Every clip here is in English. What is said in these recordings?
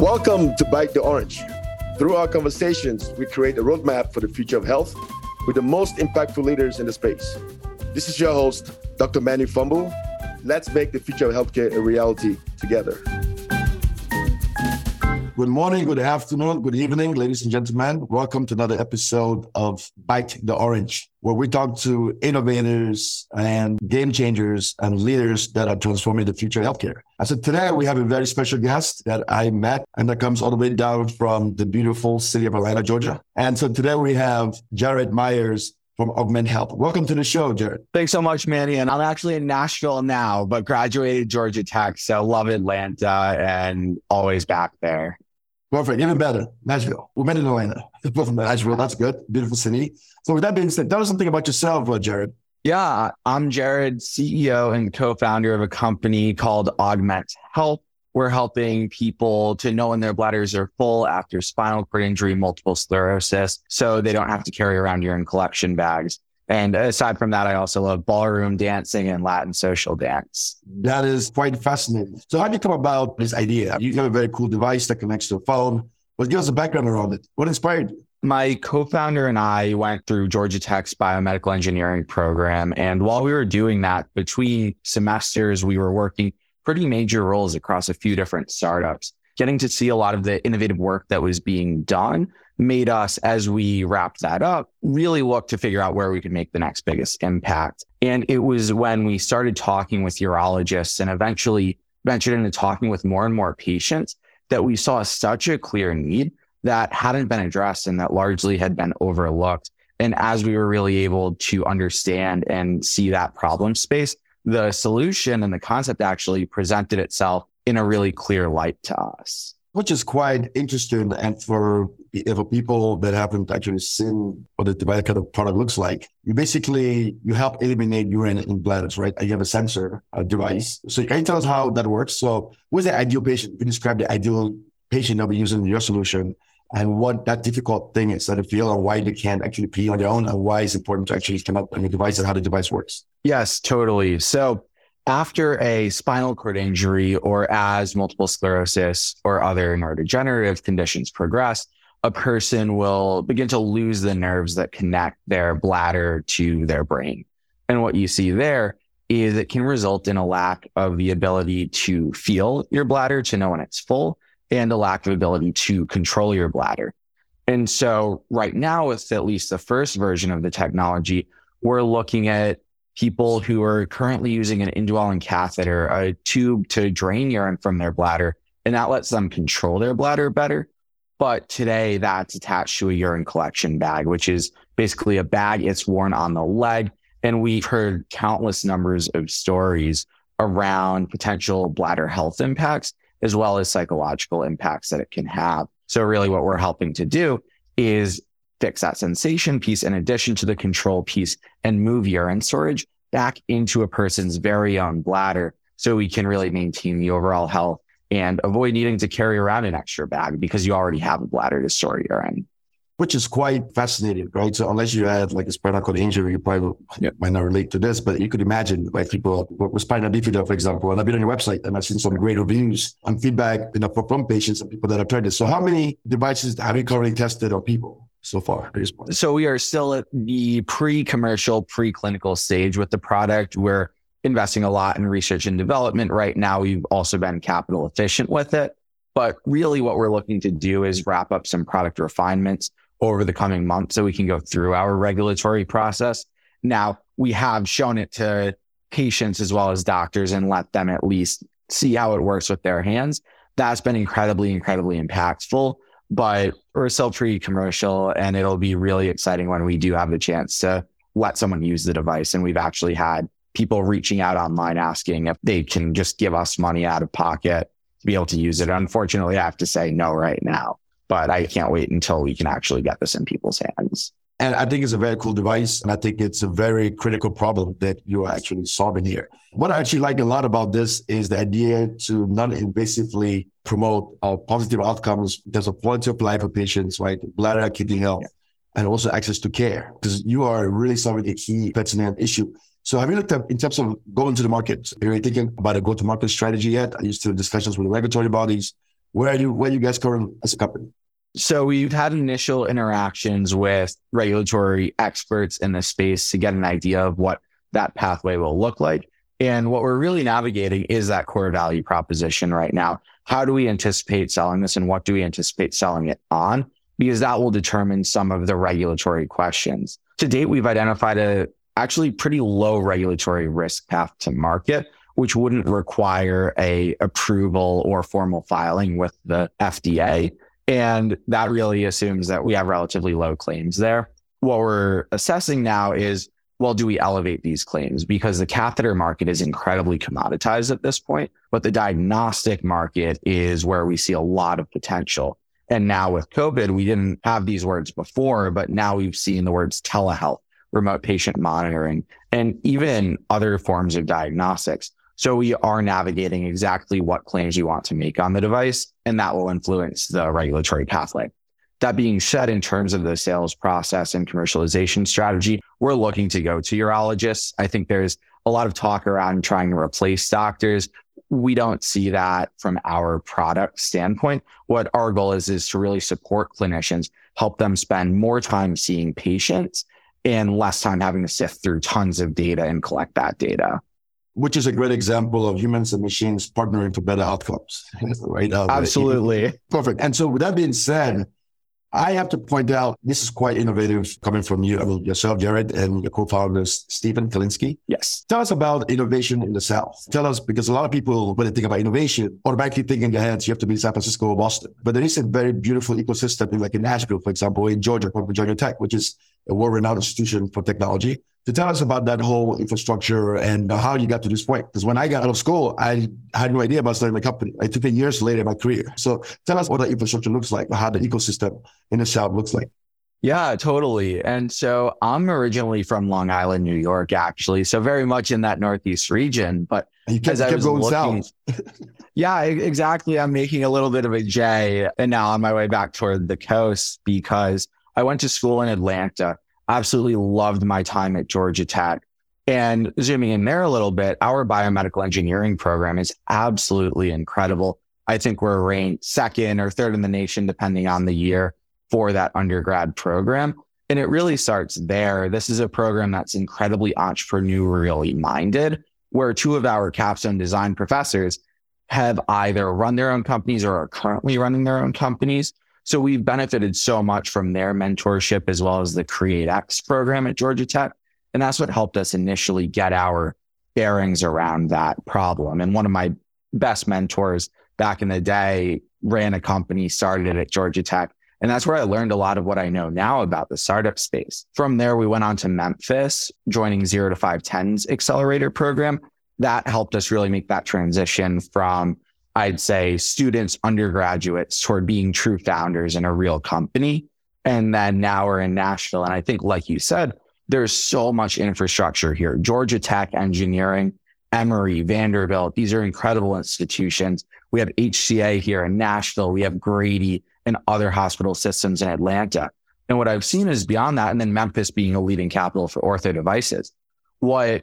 Welcome to Bite the Orange. Through our conversations, we create a roadmap for the future of health with the most impactful leaders in the space. This is your host, Dr. Manu Fombu. Let's make the future of healthcare a reality together. Good morning, good afternoon, good evening, ladies and gentlemen. Welcome to another episode of Bite the Orange, where we talk to innovators and game changers and leaders that are transforming the future of healthcare. I said today we have a very special guest that I met and that comes all the way down from the beautiful city of Atlanta, Georgia. And so today we have Jared Meyers from Augment Health. Welcome to the show, Jared. Thanks so much, Manny. And I'm actually in Nashville now, but graduated Georgia Tech. So love Atlanta and always back there. Perfect. Even better. Nashville. We met in Atlanta. Both from Nashville. That's good. Beautiful city. So with that being said, tell us something about yourself, uh, Jared. Yeah, I'm Jared, CEO and co-founder of a company called Augment Health. We're helping people to know when their bladders are full after spinal cord injury, multiple sclerosis, so they don't have to carry around urine collection bags. And aside from that, I also love ballroom dancing and Latin social dance. That is quite fascinating. So how did you come about this idea? You have a very cool device that connects to a phone. But give us a background around it. What inspired you? My co-founder and I went through Georgia Tech's biomedical engineering program. And while we were doing that between semesters, we were working pretty major roles across a few different startups. Getting to see a lot of the innovative work that was being done made us, as we wrapped that up, really look to figure out where we could make the next biggest impact. And it was when we started talking with urologists and eventually ventured into talking with more and more patients that we saw such a clear need that hadn't been addressed and that largely had been overlooked. And as we were really able to understand and see that problem space, the solution and the concept actually presented itself in a really clear light to us which is quite interesting. And for, for people that haven't actually seen what the device kind of product looks like, you basically, you help eliminate urine in bladders, right? You have a sensor a device. So can you tell us how that works? So what's the ideal patient? You describe the ideal patient that will be using your solution and what that difficult thing is that they feel and why they can't actually pee on their own and why it's important to actually come up with a device and how the device works. Yes, totally. So after a spinal cord injury or as multiple sclerosis or other neurodegenerative conditions progress, a person will begin to lose the nerves that connect their bladder to their brain. And what you see there is it can result in a lack of the ability to feel your bladder to know when it's full and a lack of ability to control your bladder. And so right now, with at least the first version of the technology, we're looking at people who are currently using an indwelling catheter, a tube to drain urine from their bladder, and that lets them control their bladder better. But today that's attached to a urine collection bag, which is basically a bag. It's worn on the leg. And we've heard countless numbers of stories around potential bladder health impacts, as well as psychological impacts that it can have. So really what we're helping to do is fix that sensation piece in addition to the control piece and move urine storage back into a person's very own bladder so we can really maintain the overall health and avoid needing to carry around an extra bag because you already have a bladder to store urine. Which is quite fascinating, right? So unless you had like a spinal cord injury, you probably yeah. might not relate to this, but you could imagine like people with spinal bifida, for example, and I've been on your website and I've seen some great reviews and feedback you know, from patients and people that have tried this. So how many devices have you currently tested on people? So far at this point? So we are still at the pre-commercial, pre-clinical stage with the product. We're investing a lot in research and development right now. We've also been capital efficient with it. But really what we're looking to do is wrap up some product refinements over the coming months so we can go through our regulatory process. Now we have shown it to patients as well as doctors and let them at least see how it works with their hands. That's been incredibly, incredibly impactful but we're still pre-commercial and it'll be really exciting when we do have the chance to let someone use the device. And we've actually had people reaching out online asking if they can just give us money out of pocket to be able to use it. Unfortunately, I have to say no right now, but I can't wait until we can actually get this in people's hands. And I think it's a very cool device. And I think it's a very critical problem that you're actually solving here. What I actually like a lot about this is the idea to non invasively promote uh, positive outcomes in terms of quality of life for patients, right? Bladder, kidney health, yeah. and also access to care because you are really solving a key pertinent issue. So have you looked at in terms of going to the market? Are you thinking about a go-to-market strategy yet? Are you still in discussions with the regulatory bodies? Where are you, where are you guys currently as a company? So we've had initial interactions with regulatory experts in the space to get an idea of what that pathway will look like. And what we're really navigating is that core value proposition right now. How do we anticipate selling this and what do we anticipate selling it on? Because that will determine some of the regulatory questions. To date, we've identified a actually pretty low regulatory risk path to market, which wouldn't require a approval or formal filing with the FDA. And that really assumes that we have relatively low claims there. What we're assessing now is well, do we elevate these claims? Because the catheter market is incredibly commoditized at this point, but the diagnostic market is where we see a lot of potential. And now with COVID, we didn't have these words before, but now we've seen the words telehealth, remote patient monitoring, and even other forms of diagnostics. So we are navigating exactly what claims you want to make on the device, and that will influence the regulatory pathway. That being said, in terms of the sales process and commercialization strategy, we're looking to go to urologists. I think there's a lot of talk around trying to replace doctors. We don't see that from our product standpoint. What our goal is, is to really support clinicians, help them spend more time seeing patients and less time having to sift through tons of data and collect that data which is a great example of humans and machines partnering for better outcomes, right? Uh, Absolutely. Perfect. And so, with that being said, I have to point out this is quite innovative coming from you, yourself, Jared, and your co-founders, Stephen Kalinsky. Yes. Tell us about innovation in the South. Tell us, because a lot of people, when they think about innovation, automatically think in their heads, you have to be in San Francisco or Boston. But there is a very beautiful ecosystem, like in Nashville, for example, in Georgia, Georgia Tech, which is a world-renowned institution for technology to tell us about that whole infrastructure and how you got to this point. Because when I got out of school, I had no idea about starting a company. I took it years later in my career. So tell us what the infrastructure looks like, how the ecosystem in the South looks like. Yeah, totally. And so I'm originally from Long Island, New York, actually. So very much in that Northeast region. But you kept, as I was going looking, south. yeah, exactly. I'm making a little bit of a J and now on my way back toward the coast because I went to school in Atlanta absolutely loved my time at Georgia Tech. And zooming in there a little bit, our biomedical engineering program is absolutely incredible. I think we're ranked second or third in the nation, depending on the year for that undergrad program. And it really starts there. This is a program that's incredibly entrepreneurially minded, where two of our capstone design professors have either run their own companies or are currently running their own companies. So we've benefited so much from their mentorship as well as the CreateX program at Georgia Tech. And that's what helped us initially get our bearings around that problem. And one of my best mentors back in the day ran a company, started it at Georgia Tech. And that's where I learned a lot of what I know now about the startup space. From there, we went on to Memphis, joining Zero to 510's accelerator program. That helped us really make that transition from I'd say students, undergraduates toward being true founders in a real company. And then now we're in Nashville. And I think, like you said, there's so much infrastructure here. Georgia Tech Engineering, Emory, Vanderbilt, these are incredible institutions. We have HCA here in Nashville. We have Grady and other hospital systems in Atlanta. And what I've seen is beyond that, and then Memphis being a leading capital for ortho devices. What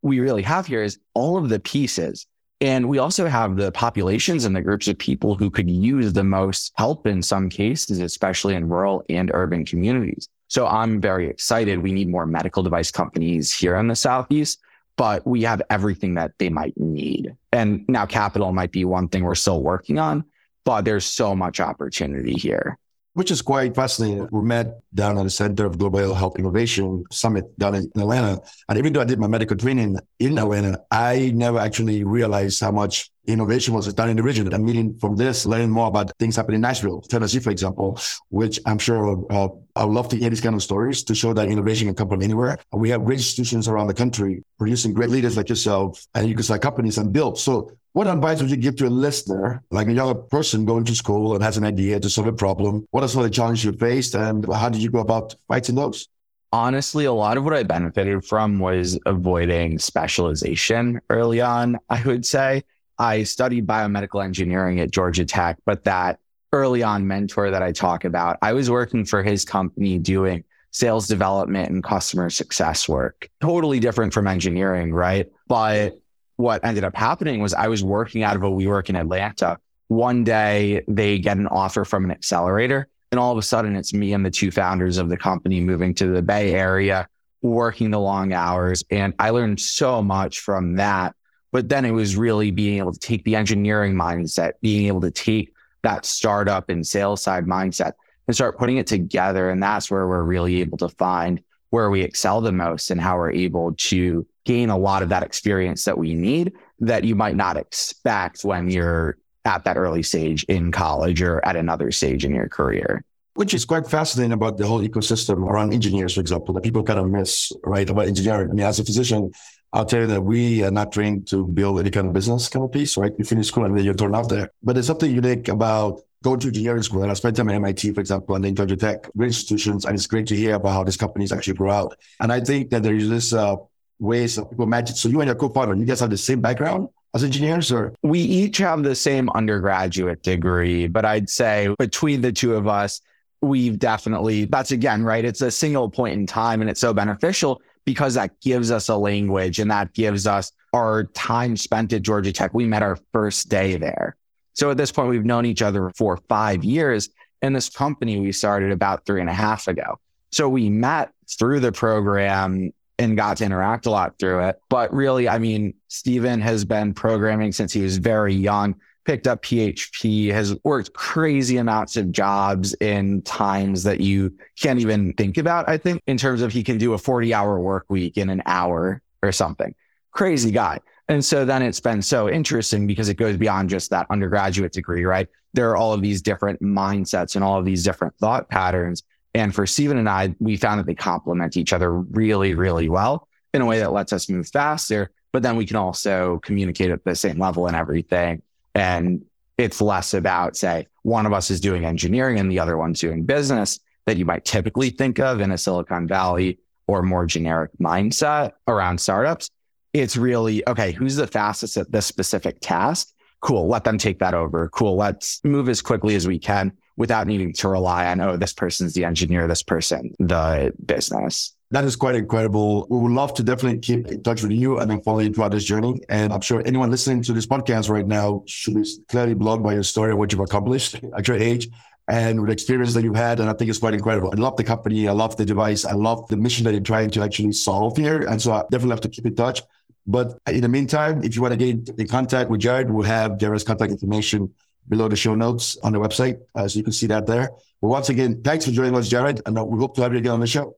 we really have here is all of the pieces and we also have the populations and the groups of people who could use the most help in some cases, especially in rural and urban communities. So I'm very excited. We need more medical device companies here in the Southeast, but we have everything that they might need. And now capital might be one thing we're still working on, but there's so much opportunity here which is quite fascinating. We met down at the Center of Global Health Innovation Summit down in Atlanta. And even though I did my medical training in Atlanta, I never actually realized how much innovation was done in the region. I'm meeting from this, learning more about things happening in Nashville, Tennessee, for example, which I'm sure uh, I would love to hear these kind of stories to show that innovation can come from anywhere. We have great institutions around the country producing great leaders like yourself, and you can start companies and build. So what advice would you give to a listener, like a younger person going to school and has an idea to solve a problem? What are some of the challenges you faced and how did you go about fighting those? Honestly, a lot of what I benefited from was avoiding specialization early on. I would say I studied biomedical engineering at Georgia Tech, but that early on mentor that I talk about, I was working for his company doing sales development and customer success work. Totally different from engineering, right? But what ended up happening was I was working out of a WeWork in Atlanta one day they get an offer from an accelerator and all of a sudden it's me and the two founders of the company moving to the Bay Area, working the long hours. And I learned so much from that. But then it was really being able to take the engineering mindset, being able to take that startup and sales side mindset and start putting it together. And that's where we're really able to find where we excel the most and how we're able to gain a lot of that experience that we need that you might not expect when you're at that early stage in college or at another stage in your career. Which is quite fascinating about the whole ecosystem around engineers, for example, that people kind of miss, right? About engineering. I mean, as a physician, I'll tell you that we are not trained to build any kind of business kind of piece, right? You finish school and then you turn out there. But there's something unique about going to engineering school. And I spent time at MIT, for example, and then Georgia Tech, great institutions. And it's great to hear about how these companies actually grow out. And I think that there is this uh, ways of people imagine. So you and your co-partner, you guys have the same background as engineers or? We each have the same undergraduate degree, but I'd say between the two of us, we've definitely, that's again, right? It's a single point in time and it's so beneficial because that gives us a language and that gives us our time spent at Georgia Tech. We met our first day there. So at this point, we've known each other for five years. And this company we started about three and a half ago. So we met through the program and got to interact a lot through it. But really, I mean, Steven has been programming since he was very young, picked up PHP, has worked crazy amounts of jobs in times that you can't even think about, I think, in terms of he can do a 40 hour work week in an hour or something. Crazy guy. And so then it's been so interesting because it goes beyond just that undergraduate degree, right? There are all of these different mindsets and all of these different thought patterns and for Steven and I, we found that they complement each other really, really well in a way that lets us move faster, but then we can also communicate at the same level and everything. And it's less about, say, one of us is doing engineering and the other one's doing business that you might typically think of in a Silicon Valley or more generic mindset around startups. It's really, okay, who's the fastest at this specific task? Cool. Let them take that over. Cool. Let's move as quickly as we can without needing to rely on, oh, this person's the engineer, this person, the business. That is quite incredible. We would love to definitely keep in touch with you and then follow you throughout this journey. And I'm sure anyone listening to this podcast right now should be clearly blown by your story of what you've accomplished at your age and with the experience that you've had. And I think it's quite incredible. I love the company. I love the device. I love the mission that you're trying to actually solve here. And so I definitely have to keep in touch. But in the meantime, if you want to get in contact with Jared, we'll have Jared's contact information below the show notes on the website. Uh, so you can see that there. But once again, thanks for joining us, Jared. And uh, we hope to have you again on the show.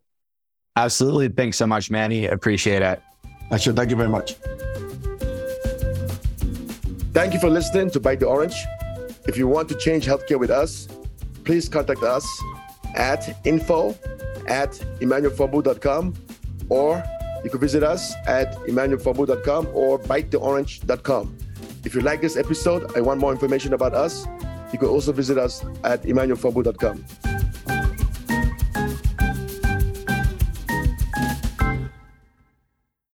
Absolutely. Thanks so much, Manny. Appreciate it. Actually, thank you very much. Thank you for listening to Bite the Orange. If you want to change healthcare with us, please contact us at info at emmanuelfombu.com or you can visit us at emmanuelfombu.com or bitetheorange.com. If you like this episode and want more information about us, you can also visit us at emmanuelfombu.com.